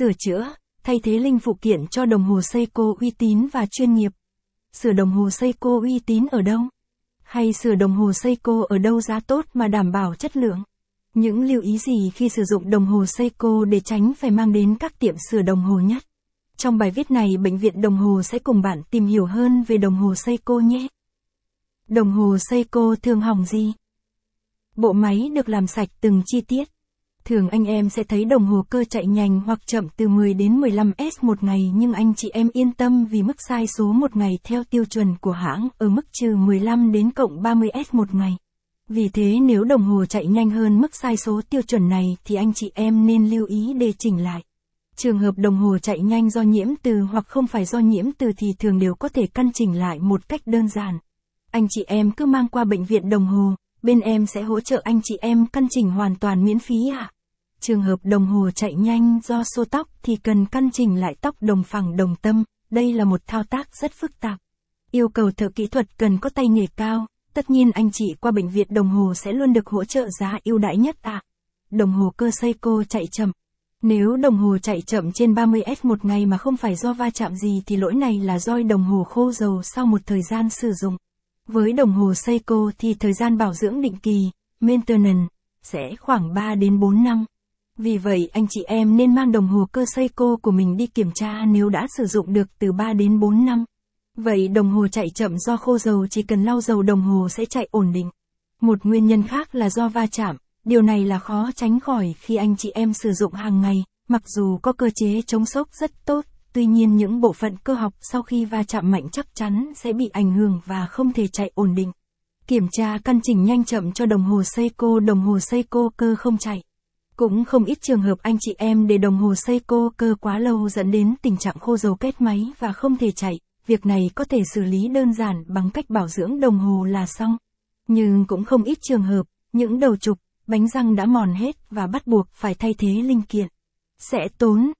Sửa chữa, thay thế linh phụ kiện cho đồng hồ Seiko uy tín và chuyên nghiệp. Sửa đồng hồ Seiko uy tín ở đâu? Hay sửa đồng hồ Seiko ở đâu giá tốt mà đảm bảo chất lượng? Những lưu ý gì khi sử dụng đồng hồ Seiko để tránh phải mang đến các tiệm sửa đồng hồ nhất? Trong bài viết này Bệnh viện Đồng Hồ sẽ cùng bạn tìm hiểu hơn về đồng hồ Seiko nhé. Đồng hồ Seiko thường hỏng gì? Bộ máy được làm sạch từng chi tiết. Thường anh em sẽ thấy đồng hồ cơ chạy nhanh hoặc chậm từ 10 đến 15S một ngày nhưng anh chị em yên tâm vì mức sai số một ngày theo tiêu chuẩn của hãng ở mức trừ 15 đến cộng 30S một ngày. Vì thế nếu đồng hồ chạy nhanh hơn mức sai số tiêu chuẩn này thì anh chị em nên lưu ý để chỉnh lại. Trường hợp đồng hồ chạy nhanh do nhiễm từ hoặc không phải do nhiễm từ thì thường đều có thể căn chỉnh lại một cách đơn giản. Anh chị em cứ mang qua bệnh viện đồng hồ, bên em sẽ hỗ trợ anh chị em căn chỉnh hoàn toàn miễn phí ạ. À? Trường hợp đồng hồ chạy nhanh do xô tóc thì cần căn chỉnh lại tóc đồng phẳng đồng tâm, đây là một thao tác rất phức tạp. Yêu cầu thợ kỹ thuật cần có tay nghề cao, tất nhiên anh chị qua bệnh viện đồng hồ sẽ luôn được hỗ trợ giá ưu đãi nhất ạ. À. Đồng hồ cơ Seiko chạy chậm. Nếu đồng hồ chạy chậm trên 30S một ngày mà không phải do va chạm gì thì lỗi này là do đồng hồ khô dầu sau một thời gian sử dụng. Với đồng hồ Seiko thì thời gian bảo dưỡng định kỳ, maintenance, sẽ khoảng 3 đến 4 năm. Vì vậy anh chị em nên mang đồng hồ cơ Seiko của mình đi kiểm tra nếu đã sử dụng được từ 3 đến 4 năm. Vậy đồng hồ chạy chậm do khô dầu chỉ cần lau dầu đồng hồ sẽ chạy ổn định. Một nguyên nhân khác là do va chạm, điều này là khó tránh khỏi khi anh chị em sử dụng hàng ngày, mặc dù có cơ chế chống sốc rất tốt, tuy nhiên những bộ phận cơ học sau khi va chạm mạnh chắc chắn sẽ bị ảnh hưởng và không thể chạy ổn định. Kiểm tra căn chỉnh nhanh chậm cho đồng hồ Seiko đồng hồ Seiko cơ không chạy. Cũng không ít trường hợp anh chị em để đồng hồ Seiko cơ quá lâu dẫn đến tình trạng khô dầu kết máy và không thể chạy. Việc này có thể xử lý đơn giản bằng cách bảo dưỡng đồng hồ là xong. Nhưng cũng không ít trường hợp, những đầu trục, bánh răng đã mòn hết và bắt buộc phải thay thế linh kiện. Sẽ tốn